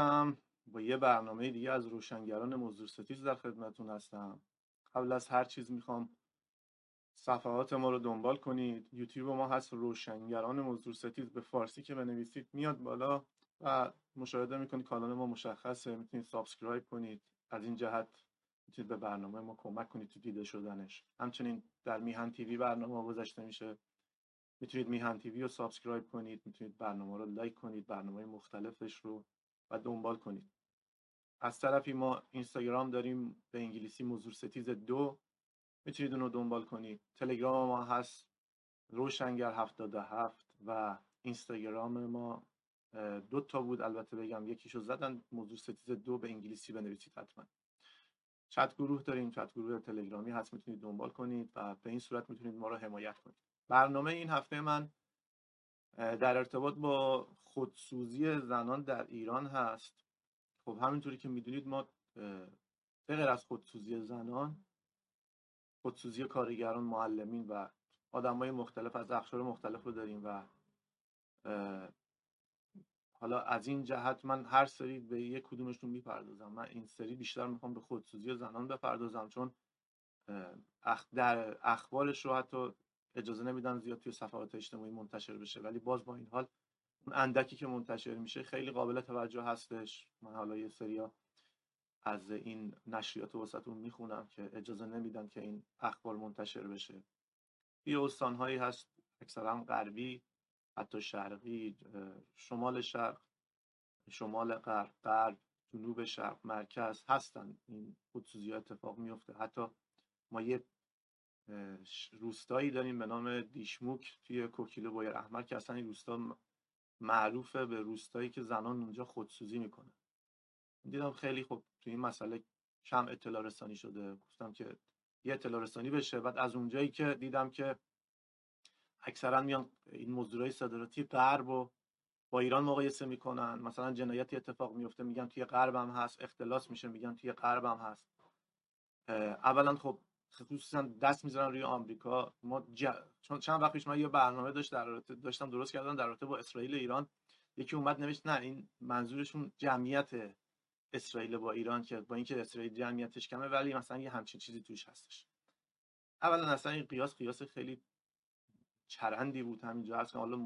عزیزم با یه برنامه دیگه از روشنگران مزدور ستیز در خدمتون هستم. قبل از هر چیز می‌خوام صفحات ما رو دنبال کنید. یوتیوب ما هست روشنگران مزدور ستیز به فارسی که بنویسید میاد بالا و مشاهده می‌کنید. کانال ما مشخصه. می‌تونید subscribe کنید. از این جهت می‌تونید به برنامه ما کمک کنید تو دیده شدنش. همچنین در میهن TV برنامه گذاشته میشه. می‌تونید میهن TV رو subscribe کنید. می‌تونید برنامه رو like کنید. برنامه مختلفش رو. و دنبال کنید. از طرفی ما اینستاگرام داریم به انگلیسی مزور ستیز دو. می‌تونید اون رو دنبال کنید. تلگرام ما هست روشنگر 77 و اینستاگرام ما. دو تا بود البته بگم یکیشو زدن موضوع ستیز دو به انگلیسی بنویسید حتما. چت گروه داریم چت گروه تلگرامی هست می‌تونید دنبال کنید و به این صورت می‌تونید ما رو حمایت کنید. برنامه این هفته من در ارتباط با خودسوزی زنان در ایران هست. خب همینطوری که می‌دونید ما به غیر از خودسوزی زنان خودسوزی کارگران معلمین و آدمای مختلف از اخشار مختلف رو داریم و حالا از این جهت من هر سری به یک کدومشون می‌پردازم. من این سری بیشتر می‌خوام به خودسوزی زنان بپردازم چون در اخبارش رو حتی اجازه نمیدن زیاد توی صفحات اجتماعی منتشر بشه. ولی باز با این حال اون اندکی که منتشر میشه خیلی قابل توجه هستش. من حالا یه سریا از این نشریات وسطون می‌خونم که اجازه نمیدن که این اخبار منتشر بشه. یه استانهایی هست اکثرا غربی حتی شرقی شمال شرق شمال غرب غرب جنوب شرق مرکز هستن. این خودسوزی اتفاق میفته حتی ما یه روستایی داریم به نام دیشموک توی کوکیلو بایر احمر که اصلا این روستا معروفه به روستایی که زنان اونجا خودسوزی می‌کنه دیدم خیلی خب توی این مسئله کم اطلاع رسانی شده. گفتم که یه اطلاع رسانی بشه. بعد از اونجایی که دیدم که اکثرا میان این مزدورای صادراتی غرب و با ایران مقایسه می‌کنن. مثلا جنایتی اتفاق میفته میگن توی غرب هم هست. اختلاس میشه میگن توی غرب هم هست. اولا خب خصوصا دست می‌ذارن روی آمریکا. ما ج... چون چند وقت پیش من یه برنامه داشت در داشتم درست کردن در رابطه با اسرائیل ایران. یکی اومد نوشت نه این منظورشون جمعیت اسرائیل با ایران که با اینکه اسرائیل جمعیتش کمه ولی مثلا یه همچین چیزی توش هستش. اولا اصلا این قیاس قیاس خیلی چرندی بود همینجا. هست حالا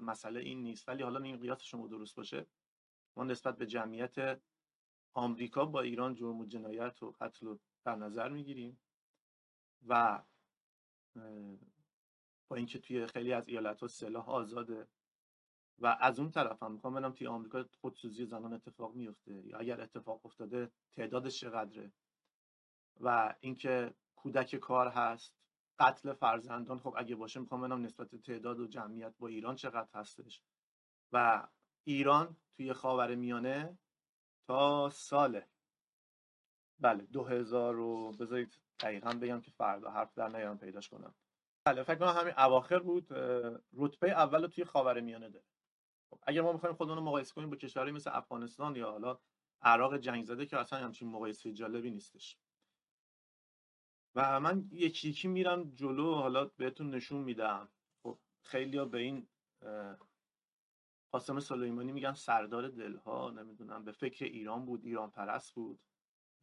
مسئله این نیست. ولی حالا این قیاس شما درست باشه. ما نسبت به جمعیت آمریکا با ایران جرم و جنایت و قتل رو در نظر می‌گیریم. و با اینکه توی خیلی از ایالت ها سلاح آزاده و از اون طرف هم می‌خوام ببینم توی آمریکا خودسوزی زنان اتفاق میفته یا اگر اتفاق افتاده تعدادش چقدره و اینکه کودک کار هست قتل فرزندان خب اگه باشه می‌خوام ببینم نسبت تعداد و جمعیت با ایران چقدر هستش و ایران توی خاور میانه تا سال بله دو هزار رو بذارید دقیقا بگم که فردا حرف در نیارم پیداش کنم. بله فکر کنم همین اواخر بود رتبه اول توی خاور میانه داره. خب اگر ما می‌خوایم خودمون رو مقایسه کنیم با کشورهایی مثل افغانستان یا حالا عراق جنگ زده که اصلا همچین مقایسه جالبی نیستش. و من یکی یکی میرم جلو حالا بهتون نشون میدم. خب خیلی به این قاسم سلیمانی میگن سردار دلها نمی‌دونم به فکر ایران بود ایران پرست بود.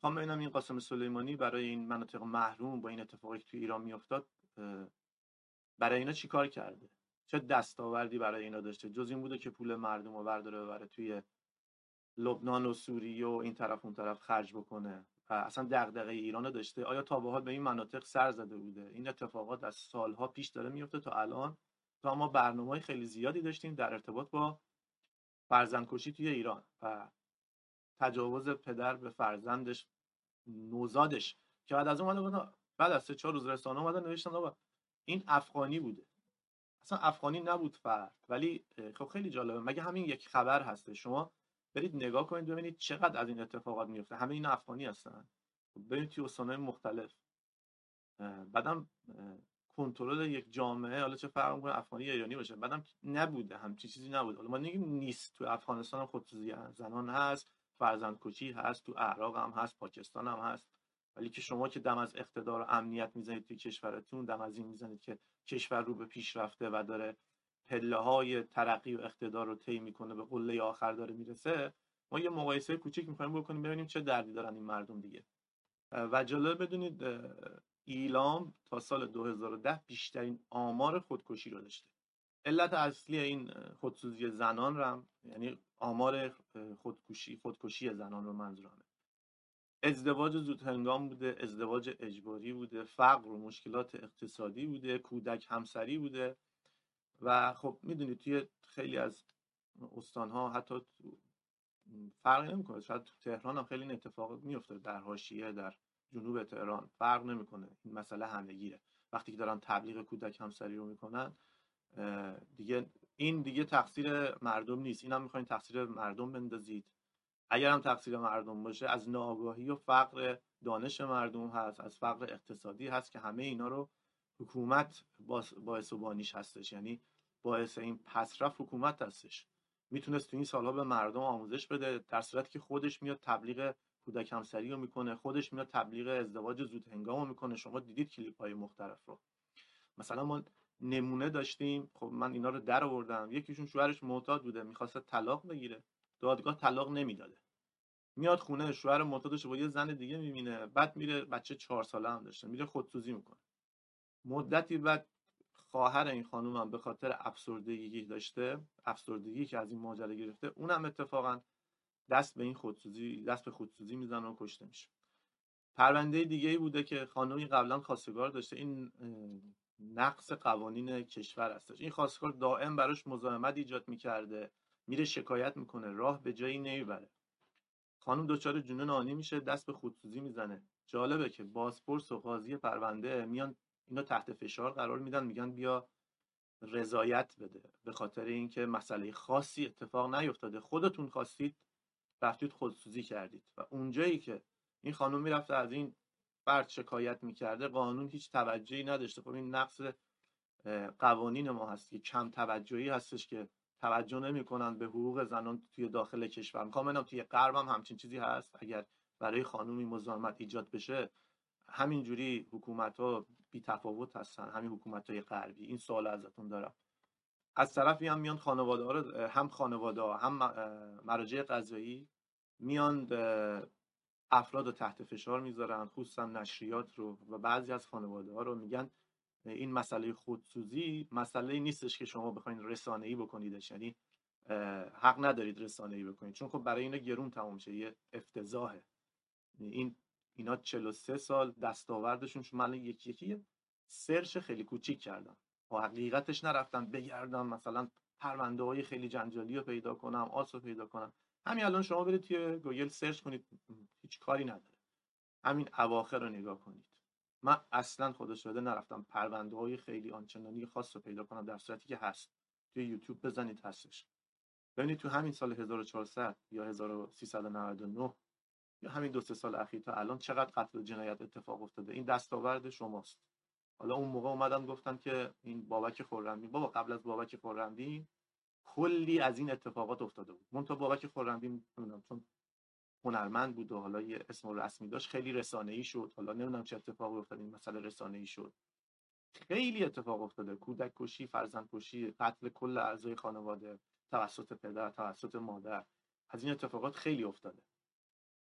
می‌خوام ببینم این قاسم سلیمانی برای این مناطق محروم با این اتفاقی که توی ایران میافتاد برای اینا چیکار کرده؟ چه دستاوردی برای اینا داشته؟ جز این بوده که پول مردم رو برداره ببره توی لبنان و سوریه و این طرف اون طرف خرج بکنه و اصلا دغدغه ایران داشته. آیا تا به به این مناطق سر زده بوده؟ این اتفاقات از سالها پیش داره میفته تا الان. تا ما برنامه خیلی زیادی داشتیم در ارتباط با فرزندکشی توی ایران و تجاوز پدر به فرزندش نوزادش که بعد از اون بعد از سه چهار روز رسانه اومدن نوشتن آقا این افغانی بوده. اصلا افغانی نبود فرد. ولی خب خیلی جالبه. مگه همین یک خبر هسته شما برید نگاه کنید ببینید چقدر از این اتفاقات میفته. همه این افغانی هستن. خب برید توی استانهای مختلف. بعدم کنترل یک جامعه حالا چه فرق می‌کنه؟ افغانی یا ایرانی باشه. بعدم نبوده. همچین چیزی نبوده. حالا ما نگیم نیست. تو افغانستان هم خودسوزی زنان هست. فرزند کشی هست تو عراق هم هست پاکستان هم هست. ولی که شما که دم از اقتدار و امنیت می‌زنید توی کشورتون دم از این می‌زنید که کشور رو به پیش رفته و داره پله های ترقی و اقتدار رو طی می‌کنه به قله آخر داره می‌رسه ما یه مقایسه کوچیک می‌خوایم بکنیم ببینیم چه دردی دارن این مردم دیگه. و جالب بدونید ایلام تا سال 2010 بیشترین آمار خودکشی رو داشته. علت اصلی این خودسوزی زنان رو یعنی آمار خودکشی خودکشی زنان رو منظورمه. ازدواج زود هنگام بوده ازدواج اجباری بوده فقر و مشکلات اقتصادی بوده کودک همسری بوده و خب می‌دونید توی خیلی از استان ها حتی فرق نمی‌کنه. شاید تو تهران هم خیلی اتفاقات میفته در حاشیه در جنوب تهران فرق نمی‌کنه. این مسئله همهگیره وقتی که دارن تبلیغ کودک همسری رو می‌کنن دیگه این دیگه تقصیر مردم نیست. این هم می‌خواین تقصیر مردم بندازید. اگر هم تقصیر مردم باشه از ناآگاهی و فقر دانش مردم هست از فقر اقتصادی هست که همه اینا رو حکومت باعث و بانیش هستش. یعنی باعث این پسرف حکومت هستش. می‌تونست تو این سالها به مردم آموزش بده در صورتی که خودش میاد تبلیغ کودک همسری رو می‌کنه خودش میاد تبلیغ ازدواج زود هنگام رو می‌کنه. شما دیدید کلیپ های مختلف رو. مثلا ما نمونه داشتیم. خب من اینا رو در آوردم. یکیشون شوهرش معتاد بوده می‌خواسته طلاق بگیره. دادگاه طلاق نمی‌داده. میاد خونه شوهر معتادش با یه زن دیگه می‌بینه. بعد میره بچه چهار ساله هم داشته میره خودسوزی می‌کنه. مدتی بعد خواهر این خانوم هم به خاطر افسردگی داشته افسردگی که از این ماجرا گرفته اونم اتفاقا دست به این خودسوزی دست به خودسوزی می‌زنه و کشته میشه. پرونده دیگه ای بوده که خانومی قبلا خواستگار داشته. این نقص قوانین کشور هستش. این خواستگار دائم براش مزاحمت ایجاد می‌کرده میره شکایت می‌کنه راه به جایی نمی‌بره. خانم دچار جنون آنی میشه دست به خودسوزی می‌زنه. جالبه که بازپرس و قاضی پرونده میان اینا تحت فشار قرار میدن میگن بیا رضایت بده. به خاطر اینکه مسئله خاصی اتفاق نیفتاده. خودتون خواستید رفتید خودسوزی کردید. و اونجایی که این خانم می‌رفته از این فرد شکایت می‌کرده قانون هیچ توجهی نداشته. خب این نقص قوانین ما هست که کم توجهی هستش که توجه نمی‌کنن به حقوق زنان توی داخل کشور. می‌خوام توی غرب هم همچین چیزی هست. اگر برای خانومی مزاحمت ایجاد بشه همینجوری حکومت ها بی تفاوت هستن. همین حکومت های غربی. این سوال ازتون دارم. از طرفی هم میان خانواده ها هم خانواده ها هم مراجع قضایی میان افراد رو تحت فشار می‌ذارن خصوصا نشریات رو. و بعضی از خانواده ها رو میگن این مسئله خودسوزی مسئله نیستش که شما بخواید رسانه ای بکنیدش. یعنی حق ندارید رسانه ای بکنید. چون خب برای اینا گرون تمام شه یه افتضاحه. این اینا 43 سال دستاوردشون چون من یکی یکی search خیلی کوچیک کردم. و حقیقتش نرفتم بگردم مثلا پرونده های خیلی جنجالی رو پیدا کنم خاص رو پیدا کنم. همین الان شما برید توی گوگل search کنید هیچ کاری نداره. همین اواخر رو نگاه کنید. من اصلا خدا شاهده نرفتم. پرونده های خیلی آنچنانی خاص رو پیدا کنم در صورتی که هست. توی یوتیوب بزنید هستش. ببینید تو همین سال 1400 یا 1399 یا همین دو سه سال اخیر تا الان چقدر قتل و جنایت اتفاق افتاده؟ این دستاورد شماست. حالا اون موقع اومدن گفتن که این بابک خورمی بابا قبل از بابک خورمی کلی از این اتفاقات افتاده بود. تا بابک خورمی نمی‌دونم چون هنرمند بود و حالا یه اسم رسمی داشت خیلی رسانه ای شد. حالا نمی‌دونم چه اتفاقی افتاد این مسئله رسانه ای شد. خیلی اتفاق افتاده. کودک کشی فرزند کشی قتل کل اعضای خانواده توسط پدر توسط مادر. از این اتفاقات خیلی افتاده.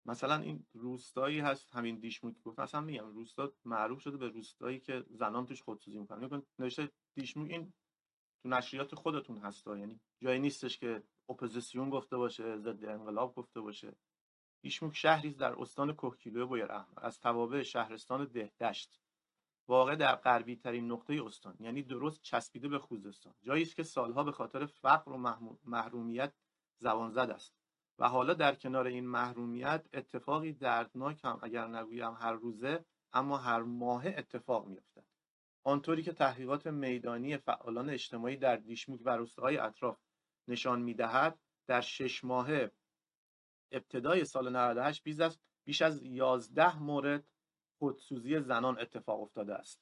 مثلا این روستایی هست همین دیشموک گفت مثلا میگم روستا معروف شده به روستایی که زنان توش خودسوزی می‌کنن. نوشته دیشموک این تو نشریات خودتون هستا. یعنی جایی نیستش که اپوزیسیون گفته باشه ضد انقلاب گفته باشه. دیشموک شهری در استان کهگیلویه و بویر احمد از توابع شهرستان دهدشت. واقع در غربی ترین نقطه استان. یعنی درست چسبیده به خوزستان. جایی است که سالها به خاطر فقر و محرومیت زبان زد است. و حالا در کنار این محرومیت اتفاقی دردناک هم اگر نگویم هر روزه اما هر ماه اتفاق میافتد. آنطوری که تحقیقات میدانی فعالان اجتماعی در دیشموک و روستاهای اطراف نشان می‌دهد در شش ماه ابتدای سال 98 بیش از بیش از 11 مورد خودسوزی زنان اتفاق افتاده است.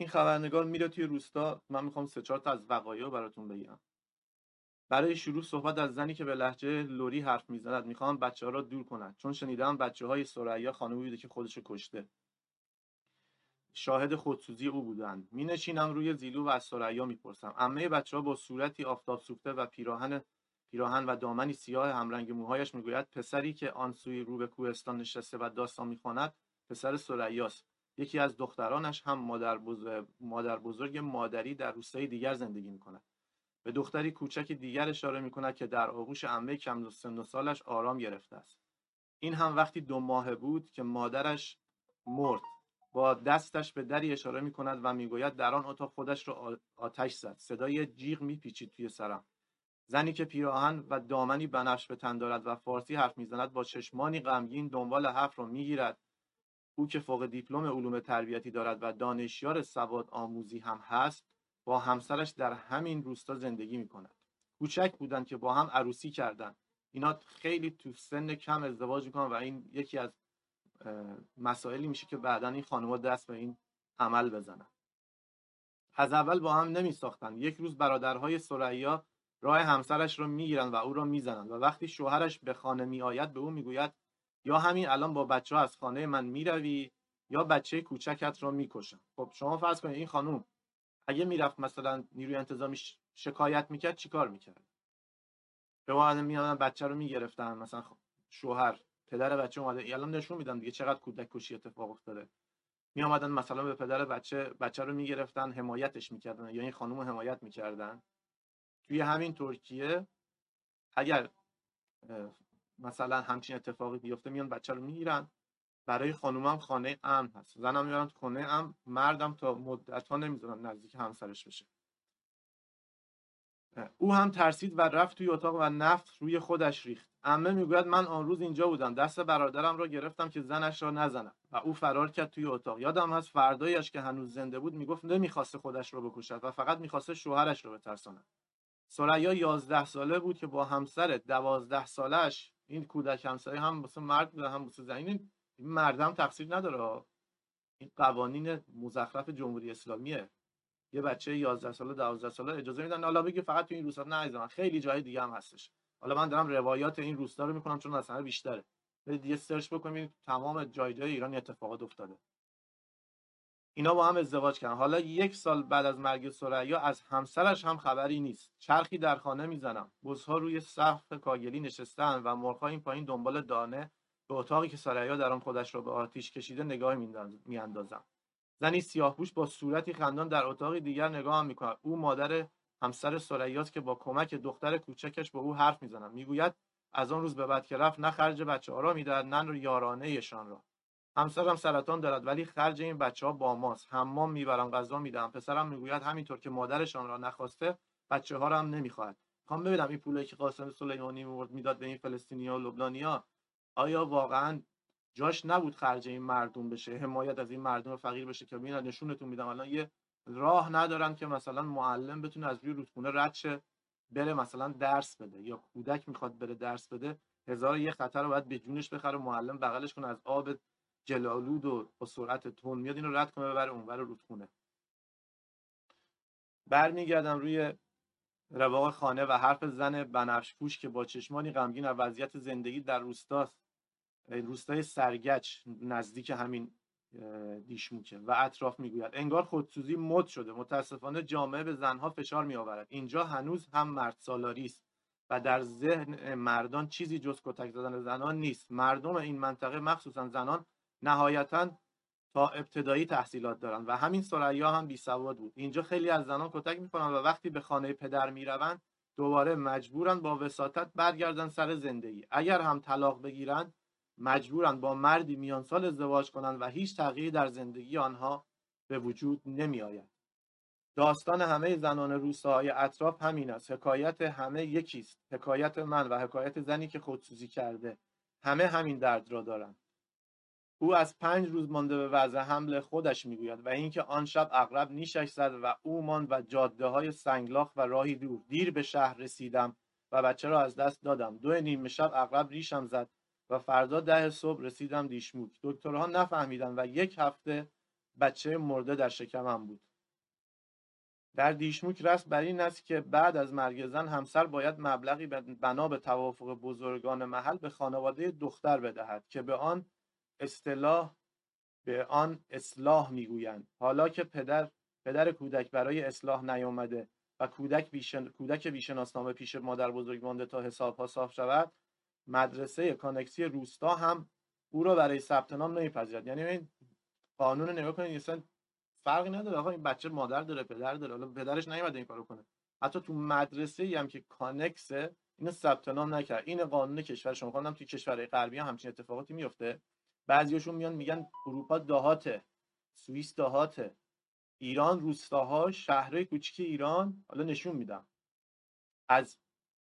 این خبرنگار میره توی روستا. من می‌خوام سه چهار تا از وقایع براتون بگم. برای شروع صحبت از زنی که به لحجه لوری حرف می‌زند می‌خوام بچه ها را دور کند چون شنیدم بچه های سریا خانمی بوده که خودشو کشته. شاهد خودسوزی او بودند. می نشینم روی زیلو و از سریا می‌پرسم عمه بچه ها با صورتی آفتاب سوخته و پیراهن پیراهن و دامنی سیاه همرنگ موهایش می‌گوید پسری که آن سوی رو به کوهستان نشسته و داستان می‌خواند پسر سریاست یکی از دخترانش هم مادر بزرگ, مادر بزرگ مادری در روستای دیگر زندگی می‌کند. به دختری کوچک دیگر اشاره می‌کند که در آغوش عمه کم سن و سالش آرام گرفته است. این هم وقتی دو ماه بود که مادرش مرد. با دستش به دری اشاره می‌کند و می‌گوید در آن اتاق خودش را آتش زد. صدای جیغ میپیچید توی سرم. زنی که پیراهن و دامنی بنفش به تن دارد و فارسی حرف می‌زند با چشمانی غمگین دنبال حرف را می‌گیرد. او که فوق دیپلم علوم تربیتی دارد و دانشیار سواد آموزی هم هست با همسرش در همین روستا زندگی می کند کوچک بودن که با هم عروسی کردن اینا خیلی تو سن کم ازدواج می‌کنن و این یکی از مسائلی میشه که بعدا این خانواده دست به این عمل بزنن. از اول با هم نمی ساختن یک روز برادرهای سریا راه همسرش رو می‌گیرن و او را می‌زنند و وقتی شوهرش به خانه میآید به او می‌گوید یا همین الان با بچه ها از خانه من می‌روی یا بچه کوچکت را می‌کشم. خب شما فرض کنید این خانوم اگه می‌رفت مثلا نیروی انتظامی شکایت می‌کرد چیکار می‌کرد؟ به ما میادن بچه رو می‌گرفتن مثلا شوهر پدر بچه اومده. الان نشون میدم دیگه چقدر کودک کشی اتفاق افتاده. می آمدن مثلا به پدر بچه بچه رو می‌گرفتن حمایتش می‌کردن یا این خانم رو حمایت می‌کردن. توی همین ترکیه اگر مثلا همچین اتفاقی بیفته میان بچه رو می‌گیرن. برای خانومم خانه امن هست. زنم میارن خانه امن مردم تا مدت ها نمی‌ذارن نزدیک همسرش بشه. او هم ترسید و رفت توی اتاق و نفت روی خودش ریخت. امه می‌گوید من آن روز اینجا بودم. دست برادرم را گرفتم که زنش را نزنم و او فرار کرد توی اتاق. یادم هست فردایش که هنوز زنده بود می‌گفت نمی‌خواسته خودش را بکشد و فقط می‌خواسته شوهرش را بترساند. سریا یازده ساله بود که با همسر دوازده سالش این کودک همسایه هم واسه مرد بوده هم واسه زن این مردم تقصیر نداره این قوانین مزخرف جمهوری اسلامیه. یه بچه 11 ساله 12 ساله اجازه میدن. حالا بگی فقط تو این روستا. نه خیلی جای دیگه هم هستش. حالا من دارم روایات این روستا رو می‌کنم چون اصلا بیشتره. برید دیگه سرچ بکنید تمام جای جای ایران اتفاقات افتاده. اینا با هم ازدواج کردن. حالا یک سال بعد از مرگ سریا از همسرش هم خبری نیست. چرخی در خانه می‌زنم. بزها روی سقف کاگلی نشستن و مرغها این پایین دنبال دانه به اتاقی که سریا در آن خودش را به آتیش کشیده نگاه میاندازم زنی سیاهپوش با صورتی خندان در اتاقی دیگر نگاه هم می‌کند. او مادر همسر سریاست که با کمک دختر کوچکش با او حرف می‌زنم می‌گوید از آن روز به بعد که رفت نه خرج بچه ها را می‌دهد نه یارانه ایشان را. همسرم سرطان دارد ولی خرج این بچه ها با ماست. حمام می‌برم غذا میدم پسرم می‌گوید همینطور که مادرشان را نخواسته بچه ها را هم نمی‌خواهد. می‌خوام ببینم این پولی که قاسم سلیمانی می‌داد به این فلسطینیا و لبنانیا آیا واقعا جاش نبود خرج این مردم بشه حمایت از این مردم فقیر بشه که ببینید نشونتون میدم. الان یه راه ندارن که مثلا معلم بتونه از روی رودخونه رد شه بره مثلا درس بده یا کودک می‌خواد بره درس بده هزار یه خطر رو باید به جونش بخره معلم بغلش کنه از آب جلالود و با سرعت تون میاد اینو رد کنه ببره اونور رودخونه. برمیگردم روی رواق خانه و حرف زن بنفش پوش که با چشمانی غمگین از وضعیت زندگی در روستاست. روستای سرگچ نزدیک همین دیشموکه و اطراف می‌گوید. انگار خودسوزی مد شده. متاسفانه جامعه به زنها فشار میآورد. اینجا هنوز هم مرد سالاری است و در ذهن مردان چیزی جز کتک زدن زنان نیست. مردم این منطقه مخصوصا زنان نهایتا تا ابتدایی تحصیلات دارند و همین سریا هم بی سواد بود. اینجا خیلی از زنان کتک می‌کنن و وقتی به خانه پدر می‌روند دوباره مجبورن با وساطت برگردن سر زندگی. اگر هم طلاق بگیرند مجبورن با مردی میان سال ازدواج کنند و هیچ تغییری در زندگی آنها به وجود نمی آید. داستان همه زنان روستاهای اطراف همین است. حکایت همه یکیست حکایت من و حکایت زنی که خودسوزی کرده همه همین درد را دارند. او از پنج روز مانده به وضع حمل خودش می‌گوید و اینکه آن شب اغرب نیشش زد و او ماند و جاده های سنگلاخ و راهی دور دیر به شهر رسیدم و بچه را از دست دادم. دو نیمه شب اغرب ریشم زد و فردا ده صبح رسیدم دیشموک. دکترها نفهمیدن و یک هفته بچه مرده در شکمم بود. در دیشموک رست بر این است که بعد از مرگ زن همسر باید مبلغی بنا به توافق بزرگان محل به خانواده دختر بدهد که به آن اصطلاح به آن اصلاح می‌گویند. حالا که پدر پدر کودک برای اصلاح نیامده و کودک بیشن... کودک بیشناسنامه پیش مادر بزرگ مانده تا حسابها صاف شود مدرسه کانکسی روستا هم او را برای ثبت نام نمیپذیرد. یعنی این قانون نگاه کنید اصلا فرقی نداره. آقا این بچه مادر داره پدر داره. حالا پدرش نیومده این کارو کنه. حتی تو مدرسه ای هم که کانکسه اینو ثبت نام نکرد. این قانون کشور شما خواندم توی کشورهای غربی هم همچین اتفاقاتی میفته بعضیاشون میان میگن اروپا دهاته سوئیس دهاته ایران روستاها شهرهای کوچیک ایران حالا نشون میدم. از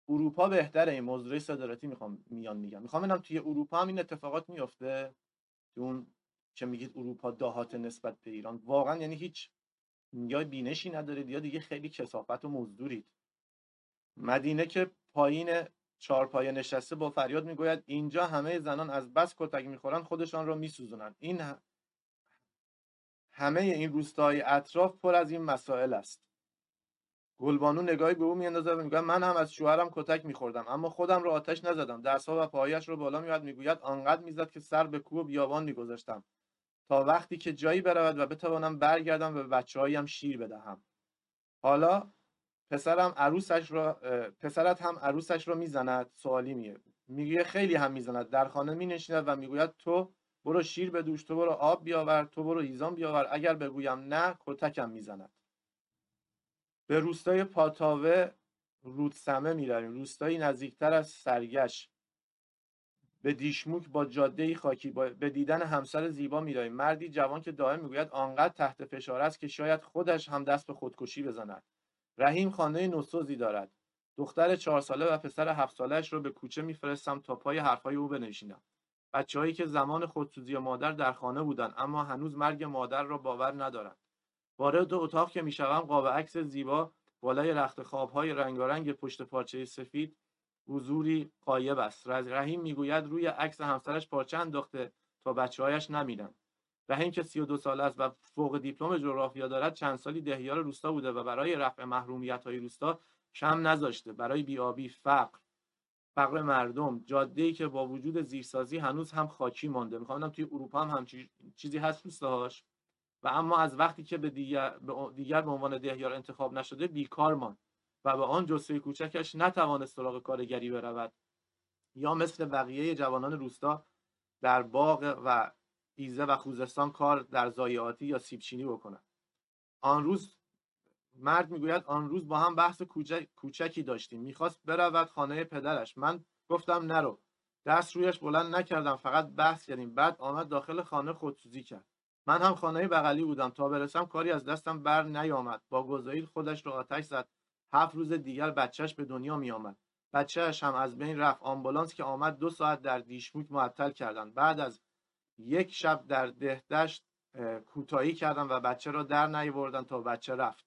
اروپا بهتره. این موضوع صدارتی می‌خوام میان میگم. می‌خوام ببینم توی اروپا هم این اتفاقات میفته اون که میگید اروپا دهات نسبت به ایران. واقعا یعنی هیچ یا بینشی ندارید یا دیگه خیلی کسافت و مزدورید. مدینه که پایین چهارپایه نشسته با فریاد می‌گوید اینجا همه زنان از بس کتک می‌خورن خودشان را میسوزونن. این همه این روستای اطراف پر از این مسائل است. گلبانو نگاهی به او میاندازد و می‌گوید من هم از شوهرم کتک میخوردم اما خودم را آتش نزدم. دستها و پایش رو بالا میاد می‌گوید آنقدر می‌زد که سر به کوه و بیابان میگذاشتم. تا وقتی که جایی برود و بتوانم برگردم و به بچه هایم شیر بدهم. حالا پسرم عروسش را پسرت هم عروسش را می‌زند سوالی میگه. میگه خیلی هم می‌زند در خانه مینشیند و می‌گوید تو برو شیر بدوش تو برو آب بیاور تو برو ایزان بیاور اگر بگویم نه کتکم می‌زند. به روستای پاتاوه رودسمه می‌رویم. روستایی نزدیکتر از سرگش به دیشموک با جاده خاکی با... به دیدن همسر زیبا می‌رویم. مردی جوان که دائم می‌گوید آنقدر تحت فشار است که شاید خودش هم دست به خودکشی بزند. رحیم خانه نوسوزی دارد. دختر چهار ساله و پسر هفت سالهش رو به کوچه میفرستم تا پای حرفهای او بنشینم. بچههایی که زمان خودسوزی مادر در خانه بودند اما هنوز مرگ مادر را باور ندارند. وارد اتاق که می‌شوم قاب عکس زیبا بالای رخت خوابهای رنگارنگ پشت پارچه سفید حضوری قایب است. رحیم می‌گوید روی عکس همسرش پارچه انداخته تا بچههایش نمیرن رحیم که 32 سال است و فوق دیپلم جغرافیا دارد چند سالی دهیار روستا بوده و برای رفع محرومیت های روستا شم نذاشته. برای بیابی فقر فقر مردم جاده ای که با وجود زیرسازی هنوز هم خاکی مانده. می‌خوام توی اروپا هم همچین چیزی هست روستاهاش؟ و اما از وقتی که به دیگر به, دیگر به عنوان دهیار انتخاب نشده بیکار ماند و به آن جسه کوچکش نتوانست سراغ کارگری برود. یا مثل بقیه جوانان روستا در باغ و ایزه و خوزستان کار در زایعاتی یا سیبچینی بکنند آن روز مرد می‌گوید آن روز با هم بحث کوچکی داشتیم. می‌خواست برود خانه پدرش. من گفتم نرو. دست رویش بلند نکردم فقط بحث کردیم. بعد آمد داخل خانه خودسوزی کرد. من هم خانه بغلی بودم. تا برسم کاری از دستم بر نیامد. با گزایید خودش رو آتش زد. هفت روز دیگر بچهش به دنیا می آمد بچهش هم از بین رفت. آمبولانس که آمد دو ساعت در دیشموک معطل کردن. بعد از یک شب در دهدشت کوتاهی کردن و بچه را در نیاوردن تا بچه رفت.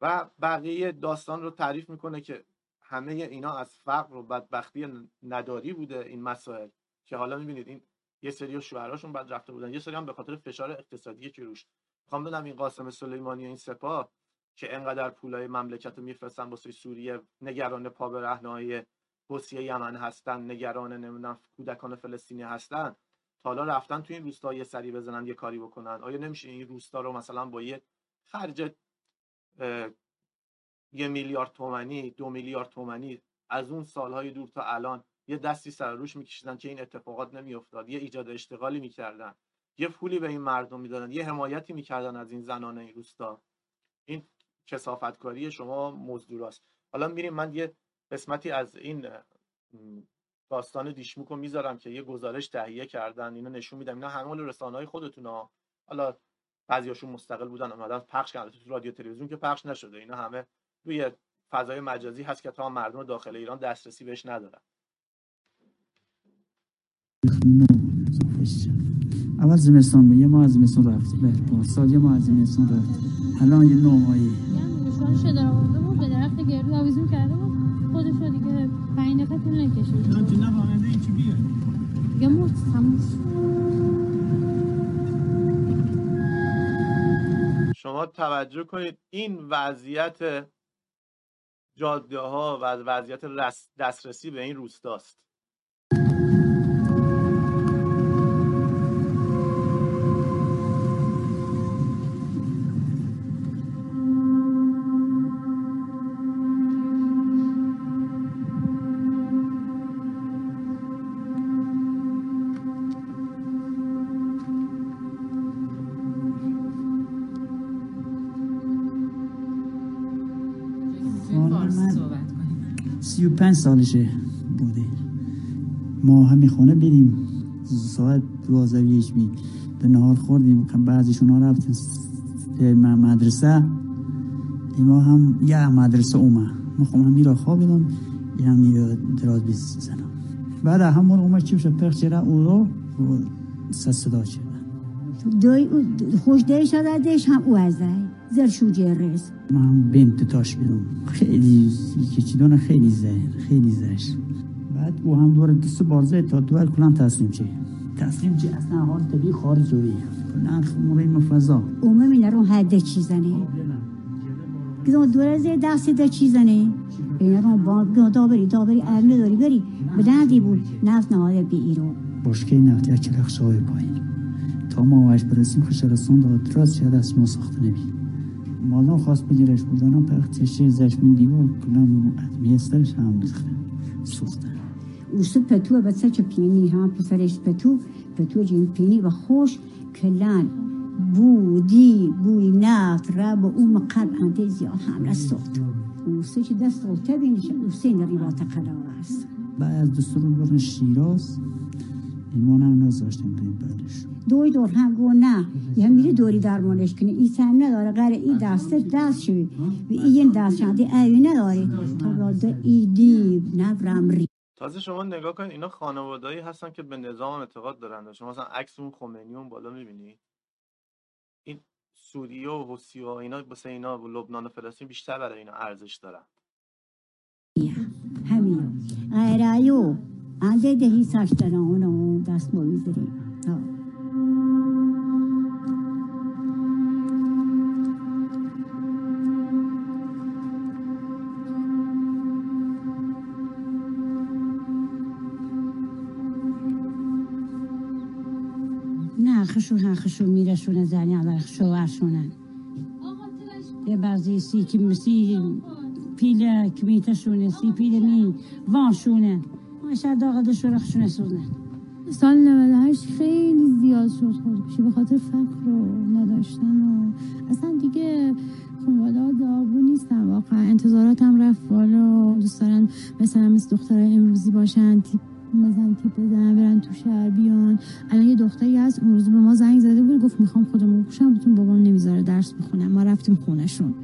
و بقیه داستان رو تعریف می‌کنه که همه اینا از فقر و بدبختی نداری بوده این مسائل. که حالا می‌بینید این یه سری شوهراشون بعد رفته بودن. یه سری هم به خاطر فشار اقتصادی که روش. می‌خوام بدونم این قاسم سلیمانی و این سپاه که انقدر پولای مملکت رو میفرستن واسه سوریه نگران پا به رهنهای حوثی یمن هستن نگران نمی‌دونم کودکان فلسطینی هستن. تا حالا رفتن تو این روستا یه سری بزنن یه کاری بکنن. آیا نمیشه این روستا رو مثلا با یه خرج یه میلیارد تومنی دو میلیارد تومنی از اون سالهای دور تا الان یه دستی سر روش میکشیدن که این اتفاقات نمیافتاد یه ایجاد اشتغالی می‌کردن یه پولی به این مردم می‌دادن یه حمایتی می‌کردن از این زنان این روستا. این کسافتکاری شما مزدوراست. حالا میریم من یه قسمتی از این داستان دیشموک رو می‌ذارم که یه گزارش تهیه کردن اینو نشون میدم. اینا همه رسانه های خودتون حالا بعضیاشون مستقل بودن اومدن پخش کردن. تو رادیو تلویزیون که پخش نشده. اینا همه روی فضای مجازی هست که تا مردم داخل ایران دسترسی بهش ندارن. اول زمستان یه ماه از زمستان رفت. بله سال یه ماه از زمستان رفت. الان یه نو ماهی. شده دارم آورده بود به درخت گردو آویزون کرده بود. خودش رو دیگه پنج دفعه طول نکشید. نه تو نفهمنده این چی بیه؟ دیگه مرد تموم شما توجه کنید این وضعیت جاده ها و وضعیت دسترسی به این روستاست. سی و پنج سالشه بوده. ما همین خونه بریم ساعت دوازده یک می به نهار خوردیم بعضیشون ها رفتن مدرسه. ما هم یه مدرسه اومد. ما خب هم میرا خوابیدم. یه هم میرا دراز بزنم بعد همون اومد چی بشه پخ چرا او رو صدا شد دوی خوش دیش دیش هم او از جرس من بنت تاش بیدم خیلی چی دونه خیلی زه خیلی زش بعد او هم دور دست بارزه تا دور کلان تسلیم چه. تسلیم چه اصلا حال طبیعی خارج جوری کلان موری مفضا. اومه می نرون حد چیزنه گذار دور از دست ده چیزنه اینا رو با دابری دابری ارنه داری بری. به بود نفت نهایه بی ایرو. باشکه نفت یک چلخ شای پایین. تا ما وش برسیم خوش رسون داد راست شد از ما ساخته نبی. مالا خواست بگیرش بودانا پختش زشمین دیوار کلام استرش هم بزخته سوخته. اوسو پتو بسه چه پینی هم پسرش پتو. پتو جین پینی و خوش کلان. بودی بوی نفت رب و اون قلب انده زیاد هم سوخت اوسو چه دست سوخته بینش اوسو این ریوات قرار است. بعد از دستور برن شیراز. ایمان هم نذاشتیم بریم بعدش. دوی دور هم گو نه. یه میری دوری درمانش کنی. این سن نداره. غیر این دست دست شوی. و این دست شدی ایوی نداری. تا ایدی نبرم ری. تازه شما نگاه کنید اینا خانوادهایی هستن که به نظام اعتقاد دارن. شما مثلا عکس اون خمینی اون بالا می‌بینی؟ این سوریه و حسی و اینا بسه اینا و لبنان و فلسطین بیشتر برای اینا ارزش دارن. همین. غیر ایو انده دهی ساش دارن اونو دست ما نه خشو ها خشو میرسونه زنی على شوهرشونن یه بعضی سی که پیله کمیتشونه سی پیله می وانشونه ماشا داغه شورخشونه سوزنه. سال 98 خیلی زیاد شد خودکشی به خاطر فقر و نداشتن و اصلا دیگه خانواده داغو نیستن. واقعا انتظاراتم رفت بالا. دوست دارن مثلا مثل دخترای امروزی باشن تیپ مثلا تیپ بزنن برن تو شهر بیان. الان یه دختری هست اون روز به ما زنگ زده بود گفت می‌خوام خودمو بکشم بتون بابام نمی‌ذاره درس بخونم. ما رفتیم خونشون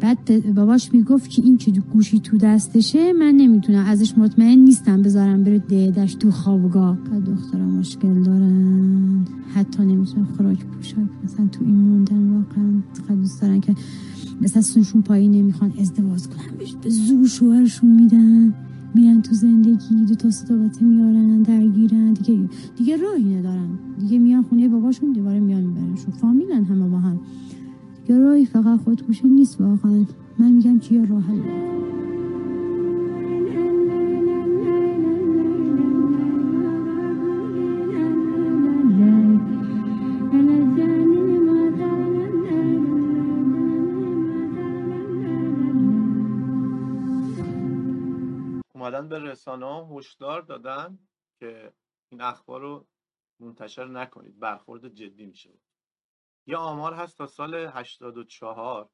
بعد باباش می‌گفت که این که گوشی تو دستشه من نمی‌تونم ازش مطمئن نیستم بذارم بره دهدش تو خوابگاه. بعد دخترها مشکل دارن. حتی نمی‌تونن خوراک پوشاک مثلا تو این موندن واقعا چقدر دوست دارن که مثلا سنشون پایین نمی‌خوان ازدواج کنن به زور شوهرشون میدن. میرن تو زندگی دو تا ستابته میارن درگیرن دیگه دیگه راهی ندارن. دیگه میان خونه باباشون دوباره میان میبرنشون فامیلن همه با هم. یا راهی فقط خودکشی نیست واقعا. من میگم که یه راه رسانه ها هشدار دادن که این اخبار رو منتشر نکنید برخورد جدی میشه. یه آمار هست تا سال 84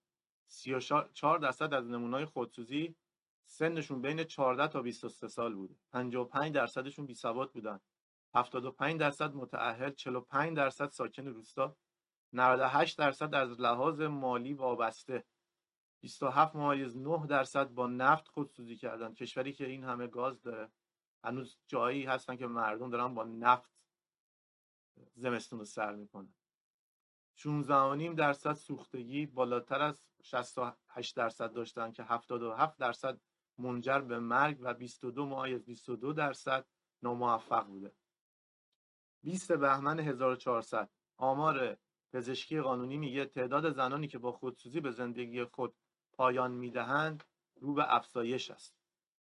34 درصد از نمونای خودسوزی سنشون بین 14 تا 23 سال بوده. 55 درصدشون بی سواد بودن 75 درصد متأهل 45 درصد ساکن روستا. 98 درصد از لحاظ مالی وابسته. 27 ممیز 9 درصد با نفت خودسوزی کردن. کشوری که این همه گاز داره. هنوز جایی هستن که مردم دارن با نفت زمستون رو سر می‌کنن. 16.5 درصد سوختگی بالاتر از 68 درصد داشتن که 77 درصد منجر به مرگ و 22 ممیز 22 درصد ناموفق بوده. 20 بهمن 1400 آمار پزشکی قانونی میگه تعداد زنانی که با خودسوزی به زندگی خود پایان می‌دهند رو به افزایش است.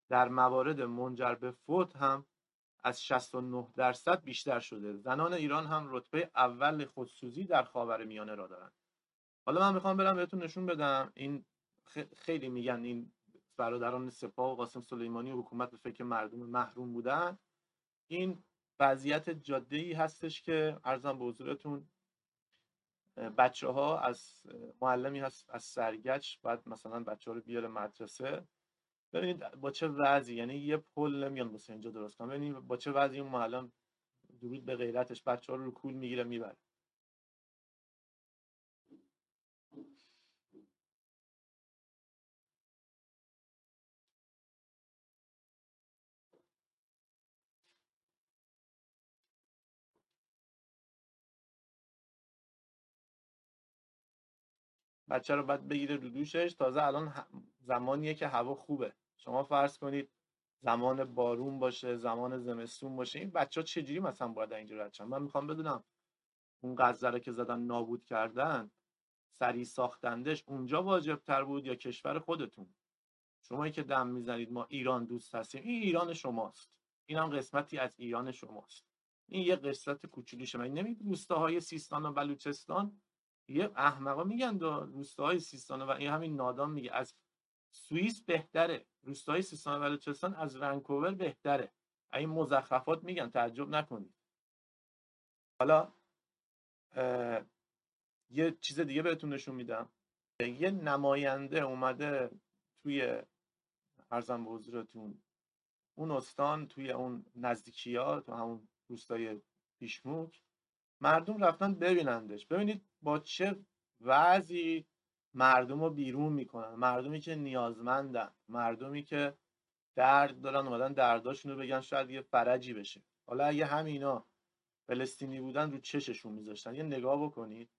در موارد منجر به فوت هم از 69 درصد بیشتر شده. زنان ایران هم رتبه اول خودسوزی در خاور میانه را دارند. حالا من می‌خوام برم بهتون نشون بدم. این خیلی میگن این برادران سپاه و قاسم سلیمانی و حکومت به فکر مردم محروم بودن. این وضعیت جاده ای هستش که ارزم به حضورتون بچه ها از معلمی هست از سرگچ بعد مثلا بچه ها رو بیاره مدرسه. ببینید با چه وضعی؟ یعنی یه پل نمیان واسه اینجا درست کنم ببینید با چه وضعی اون معلم درود به غیرتش بچه ها رو رو کول می‌گیره می‌بره. بچه رو باید بگیره رو دوشش. تازه الان زمانیه که هوا خوبه. شما فرض کنید زمان بارون باشه زمان زمستون باشه. این بچه ها چجوری مثلا باید اینجا رد من می‌خوام بدونم اون غزه که زدن نابود کردن سریع ساختندش اونجا واجب تر بود یا کشور خودتون؟ شمایی که دم می‌زنید ما ایران دوست هستیم. این ایران شماست. این هم قسمتی از ایران شماست. این یه قسمت کوچولی شما نمی روستاهای سیستان و بلوچستان یه احمقا میگن دو روستاهای سیستان و این همین نادان میگه. از سوئیس بهتره روستاهای سیستان و بلوچستان از ونکوور بهتره. این مزخرفات میگن تعجب نکنید. حالا یه چیز دیگه بهتون نشون میدم. یه نماینده اومده توی ارزم به حضورتون. اون استان توی اون نزدیکی ها تو همون روستای پیشموک. مردم رفتن ببینندش. ببینید با چه وضعی مردم رو بیرون می‌کنن. مردمی که نیازمندن. مردمی که درد دارن اومدن درداشون رو بگن شاید یه فرجی بشه. حالا اگه همینا فلسطینی بودن رو چششون میذاشتن. یه نگاه بکنید.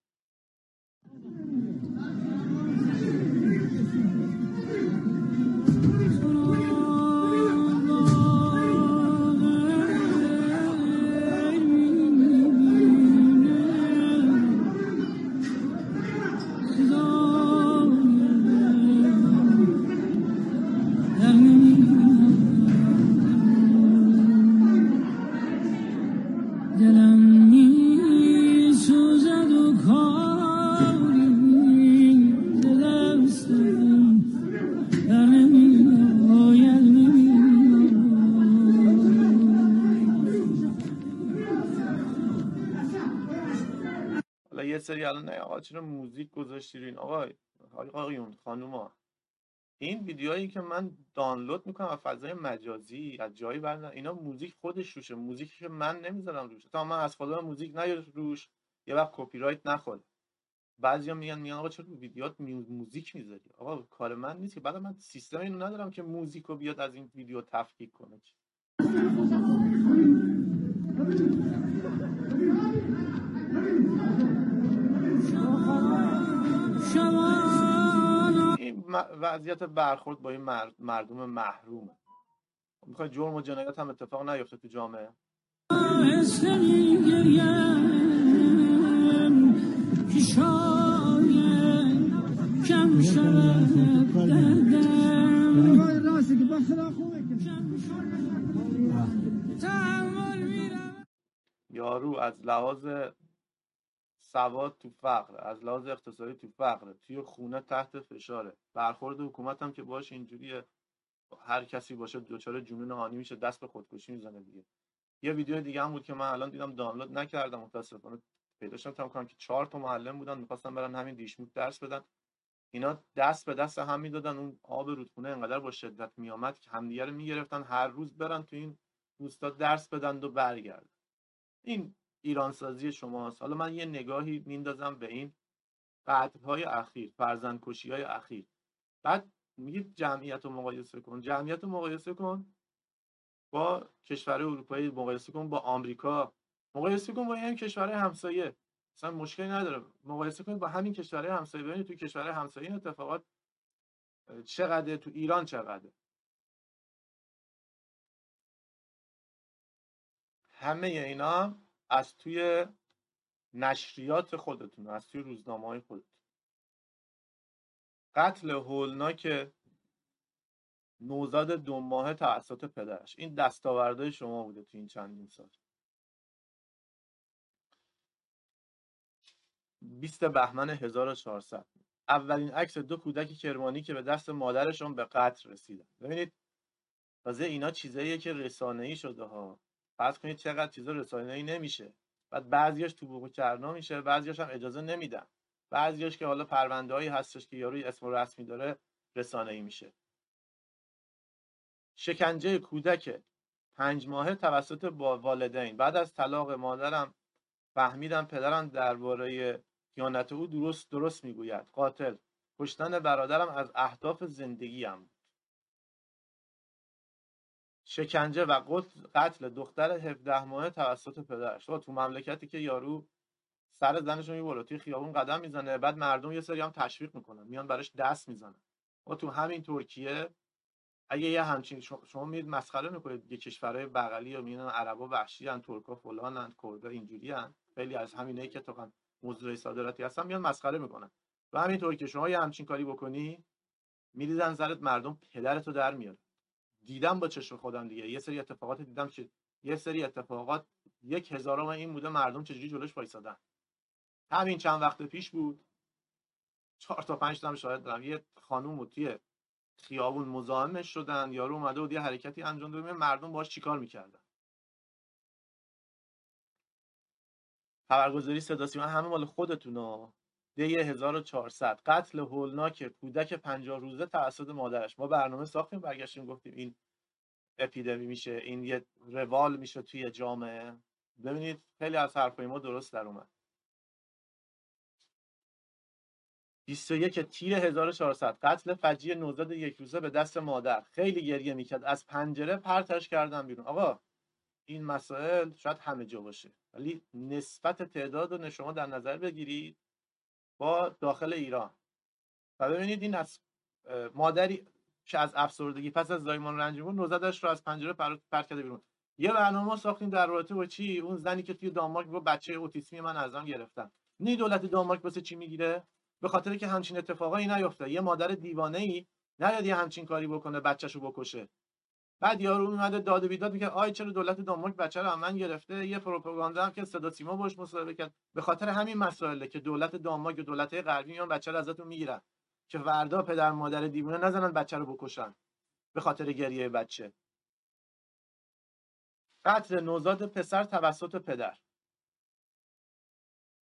چرا موزیک گذاشتین آقا آقایون خانوما این ویدیوهایی که من دانلود می‌کنم از فضای مجازی از جایی برن اینا موزیک خودش روشه موزیکی که من نمی‌ذارم روش تازه من از خدامه موزیک نیاد روش یه وقت کپی رایت نخوره. بعضیا میگن میگن آقا چرا ویدیوات موزیک می‌ذاری؟ آقا کار من نیست که. بعد من سیستم اینو ندارم که موزیک رو بیاد از این ویدیو تفکیک کنه. این وضعیت برخورد با این مردم محرومه. می‌خوای جرم و جنایت هم اتفاق نیفته تو جامعه؟ یارو از لحاظ سواد تو فقر از لحاظ اقتصادی تو فقر توی خونه تحت فشاره. برخورد حکومت هم که باش اینجوریه. هر کسی باشه دوچاره جنون هانی میشه دست به خودکشی می‌زنه دیگه. یه ویدیو دیگه هم بود که من الان دیدم دانلود نکردم متاسفانه پیداش نمی‌تونم کنم که چهار تا معلم بودن می‌خواستن برن همین دیشموک درس بدن. اینا دست به دست هم می‌دادن اون آب رودخونه انقدر با شدت میامد که همدیگه رو می‌گرفتن. هر روز برن تو این روستا درس بدن و برگردن. این ایرانسازی شماست. حالا من یه نگاهی میندازم به این قتل‌های اخیر فرزندکشی های اخیر. بعد میگید جمعیت رو مقایسه کن. جمعیت رو مقایسه کن با کشور اروپایی مقایسه کن با آمریکا. مقایسه کن با این کشور همسایه. مثلا مشکلی نداره. مقایسه کنید با همین کشور همسایه. ببینید تو کشور همسایه این اتفاقات چقدر تو ایران چقدر همه اینا از توی نشریات خودتون از توی روزنامه های خودتون. قتل هولناک نوزاد دو ماه توسط پدرش. این دستاوردهای شما بوده تو این چندین سال. 20 بهمن 1400 اولین عکس دو کودک کرمانی که به دست مادرشون به قتل رسیدن. ببینید تازه اینا چیزاییه که رسانه‌ای شده ها. فرض کنید چقدر چیزا رسانه‌ای نمیشه. بعد بعضیاش تو بوق کرنا میشه بعضیاش هم اجازه نمیدن. بعضیاش که حالا پروندهایی هستش که یارو اسم رسمی داره رسانه‌ای میشه. شکنجه کودک پنج ماهه توسط با والدین. بعد از طلاق مادرم فهمیدم پدرم درباره خیانت او درست درست می‌گوید. قاتل. کشتن برادرم از اهداف زندگیم. شکنجه و قتل دختر 17 ماه توسط پدرش. تو مملکتی که یارو سر زنش رو می‌بره توی خیابون قدم می‌زنه بعد مردم یه سری هم تشویق می‌کنن میان براش دست می‌زنن. و تو همین ترکیه اگه یه همچین شما میید مسخره می‌کنید یه کشورهای بغلی یا میان عربا وحشی ان ترکا فلان کردا اینجوری خیلی از همینایی که تو موضوع صادراتی هستن میان مسخره می‌کنن. و همینطور که شما یه همچین کاری بکنی میریزن زرت مردم پدرتو در میاره دیدم با چشم خودم دیگه. یه سری اتفاقات دیدم که یه سری اتفاقات یک هزارم این بوده مردم چجوری جلوش وایسادن. همین چند وقت پیش بود. چهار تا پنج تا شاید دارم یه خانوم و توی خیابون مزاحمش شدن. یارو اومده بود یه حرکتی انجام داده مردم باش چیکار می‌کردن. خبرگزاری صدا سیما همه مال خودتونا دی 1400 قتل هولناک کودک 50 روزه توسط مادرش. ما برنامه ساختیم برگشتیم گفتیم این اپیدمی میشه این یه روال میشه توی جامعه. ببینید خیلی از حرفای ما درست در اومد. 21 تیر 1400 قتل فجی نوزاد یک روزه به دست مادر. خیلی گریه می‌کرد. از پنجره پرتش کردن بیرون. آقا این مسائل شاید همه جا باشه. ولی نسبت تعداد رو شما در نظر بگیرید. با داخل ایران. و ببینید این از مادری که از افسردگی پس از زایمان رنج بود نوزادش رو از پنجره پرت کرده بیرون. یه برنامه ساختیم در رابطه با چی؟ اون زنی که توی دانمارک با بچه اوتیسمی من ازم گرفتن. نی دولت دانمارک واسه چی می‌گیره؟ به خاطر که همچین اتفاقایی نیفته یه مادر دیوانه ای نیاد یه همچین کاری بکنه بچه‌شو بکشه. بعد یارو اومده داد و بیداد میگه آی چرا دولت دانمارک بچه رو من گرفته؟ یه پروپاگاندا هم که صدا سیما باش مصاحبه کرد. به خاطر همین مسائله که دولت دانمارک و دولت غربی میان بچه رو ازتون می‌گیرن. که وردا پدر مادر دیوونه نزنن بچه رو بکشن. به خاطر گریه بچه. قتل نوزاد پسر توسط پدر.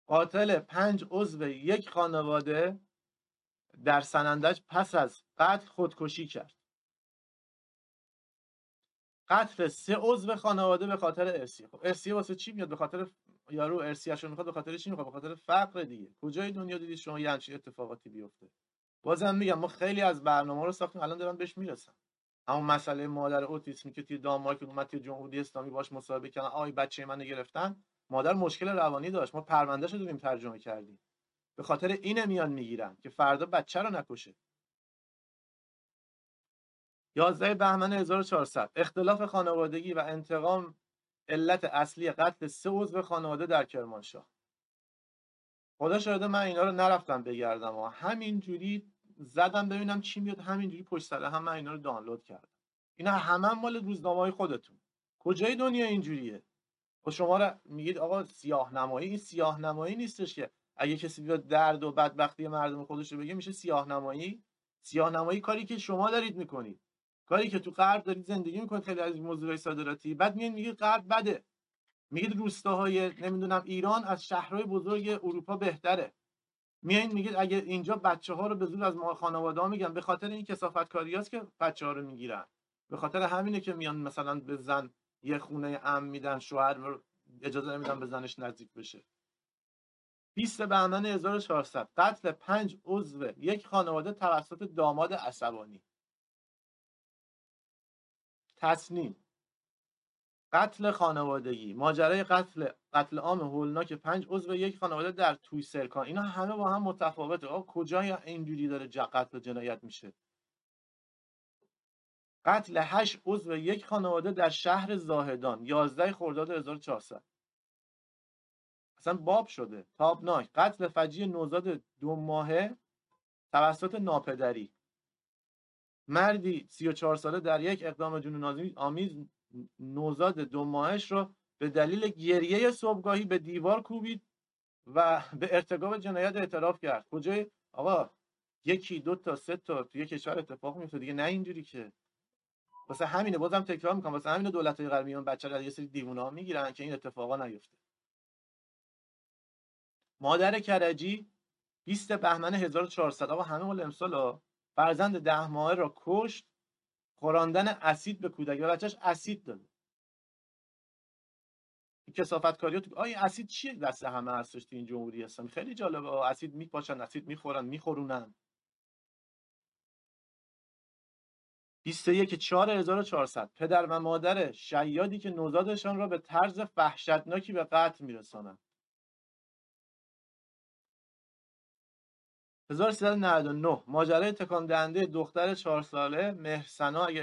قاتل پنج عضو یک خانواده در سنندج پس از قتل خودکشی کرد. قتل سه عضو خانواده به خاطر ارسیه خب ارسیه واسه چی میاد؟ به خاطر یارو ارسیه‌اش رو می‌خواد به خاطر چی می‌خواد؟ به خاطر فقر دیگه. کجای دنیا دیدید شما یه همچین اتفاقاتی بیفته؟ بازم میگم ما خیلی از برنامه رو ساختیم الان دارن بهش می‌رسن. همون مسئله مادر اوتیسمی که توی دانمارک اومد توی جمهوری اسلامی باش مصاحبه کردن آی بچه من گرفتن. مادر مشکل روانی داشت. ما پروندهش رو دادیم ترجمه کردیم. به خاطر اینه میان می‌گیرن که فردا بچه رو نکشه. 11 بهمن 1400 اختلاف خانوادگی و انتقام علت اصلی قتل سه عضو خانواده در کرمانشاه. خدا شاهده من اینا رو نرفتم بگردم و همینجوری زدم ببینم چی میاد همینجوری پشت سر هم من اینا رو دانلود کردم. اینا همه هم مال روزنامه های خودتون. کجای دنیا اینجوریه؟ و شما رو میگید آقا سیاه نمایی این سیاه نمایی نیستش که اگه کسی بیاد درد و بدبختی مردم خودش رو بگه میشه سیاه نمایی سیاه نمایی کاری که شما دارید می‌کنید. کاری که تو غرب دارید زندگی می‌کنید خیلی از موضوع صادراتی بعد میاد میگید غرب بده. میگید روستاهای نمی‌دونم ایران از شهرهای بزرگ اروپا بهتره. میایین میگید اگه اینجا بچه ها رو به زور از ما خانواده ها میگن به خاطر این کسافت کاری که بچه ها رو می‌گیرن. به خاطر همینه که میان مثلا به زن یه خونه ام میدن شوهر اجازه نمیدن به زنش نزدیک بشه. 20 بهمن 1400 قتل پنج عضو یک خانواده توسط داماد عصبانی. تصنیم قتل خانوادگی. ماجرای قتل قتل عام هولناک پنج عضو یک خانواده در توی سرکان. اینا همه با هم متفاوته. آقا کجا اینجوری داره قتل جنایت میشه؟ قتل هشت عضو یک خانواده در شهر زاهدان. 11 خرداد 1400 اصلا باب شده. تابناک. قتل فجی نوزاد دو ماهه توسط ناپدری. مردی 34 ساله در یک اقدام جنون آمیز نوزاد دو ماهش رو به دلیل گریه صبحگاهی به دیوار کوبید و به ارتکاب جنایت اعتراف کرد. کجای آقا یکی دو تا سه تا توی کشور اتفاق میفته دیگه نه اینجوری که. واسه همینه بازم تکرار می‌کنم واسه همینه دولت های غربی اون بچه رو یه سری دیوونه ها می‌گیرن که این اتفاقا نیفته. مادر کرجی 20 بهمن 1400 آقا همه مال امسال فرزند ده ماهه را کشت خوراندن اسید به کودک و بچهش اسید داده کسافت کاری تو آیا اسید چیه؟ دست همه هستش تو این جمهوری اسلامی. خیلی جالبه. اسید میپاشن اسید می‌خورن میخورونن. 21 4400 پدر و مادر شیادی که نوزادشان را به طرز وحشتناکی به قتل میرسانند. 1399 ماجرای تکان دهنده دختر چهار ساله مهسنا اگه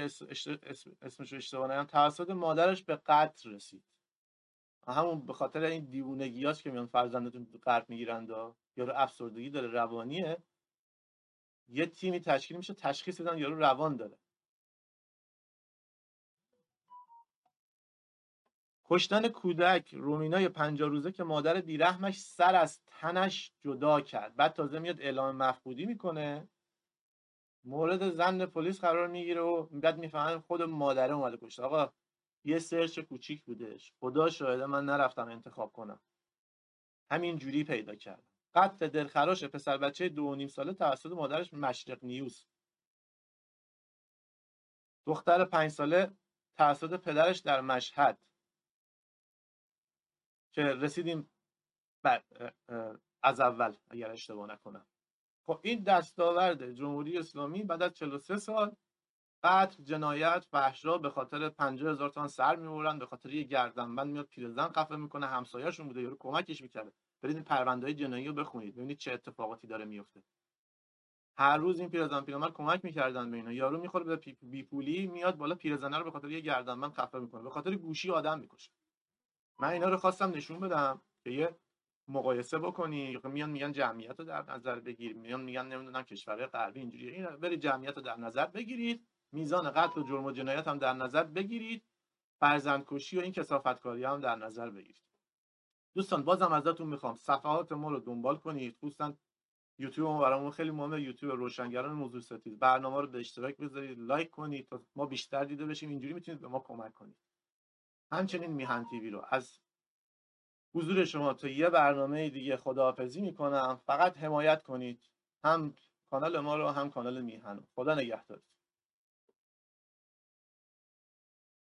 اسمش رو اشتباه نگم توسط مادرش به قتل رسید. همون به خاطر این دیوونگیاش که میان فرزندتون قرب می‌گیرند یارو افسردگی داره روانیه. یه تیمی تشکیل میشه تشخیص بدن یارو روان داره. کشتن کودک رومینای پنجاه روزه که مادر بیرحمش سر از تنش جدا کرد. بعد تازه میاد اعلام مفقودی می‌کنه. مورد زن پلیس قرار می‌گیره و بعد می‌فهمن خود مادره اومده کشته. آقا یه سرچ کوچیک بودش. خدا شاهده من نرفتم انتخاب کنم. همین جوری پیدا کردم. قتل دلخراش پسر بچه دو و نیم ساله توسط مادرش مشرق نیوز. دختر پنج ساله توسط پدرش در مشهد. که رسیدیم از اول اگر اشتباه نکنم. خب این دستاورد جمهوری اسلامی بعد از 43 سال قتل جنایت فحشا به خاطر 50 هزار تومان سر می‌برن به خاطر یه گردنبند میاد پیرزن قفه می‌کنه همسایه‌شون بوده یارو کمکش می‌کرده. برید این پرونده جنایی رو بخونید ببینید چه اتفاقاتی داره میفته هر روز این پیرزن پیرمرد کمک می‌کردن به اینا. یارو می‌خوره به بی پولی میاد بالا پیرزنه رو به خاطر یه گردنبند خفه می‌کنه به خاطر گوشی آدم می‌کشه. من اینا رو خواستم نشون بدم که یه مقایسه بکنی میان میگن جمعیت رو در نظر بگیر میان میگن نمی‌دونم کشورهای غربی اینجوریه. این برید جمعیت رو در نظر بگیرید میزان قتل و جرم و جنایت هم در نظر بگیرید فرزند کشی و این کسافتکاری هم در نظر بگیرید. دوستان بازم ازتون می‌خوام صفحات ما رو دنبال کنید. خصوصا یوتیوب ما برامون خیلی مهمه. یوتیوب روشنگران موضوع ستیز. برنامه رو به اشتراک بذارید لایک کنید تا ما بیشتر دیده بشیم. اینجوری می‌تونید به ما کمک کنید. همچنین میهن تیوی رو. از حضور شما تا یه برنامه دیگه خداحافظی می‌کنم. فقط حمایت کنید. هم کانال ما رو هم کانال میهن خدا نگهدار.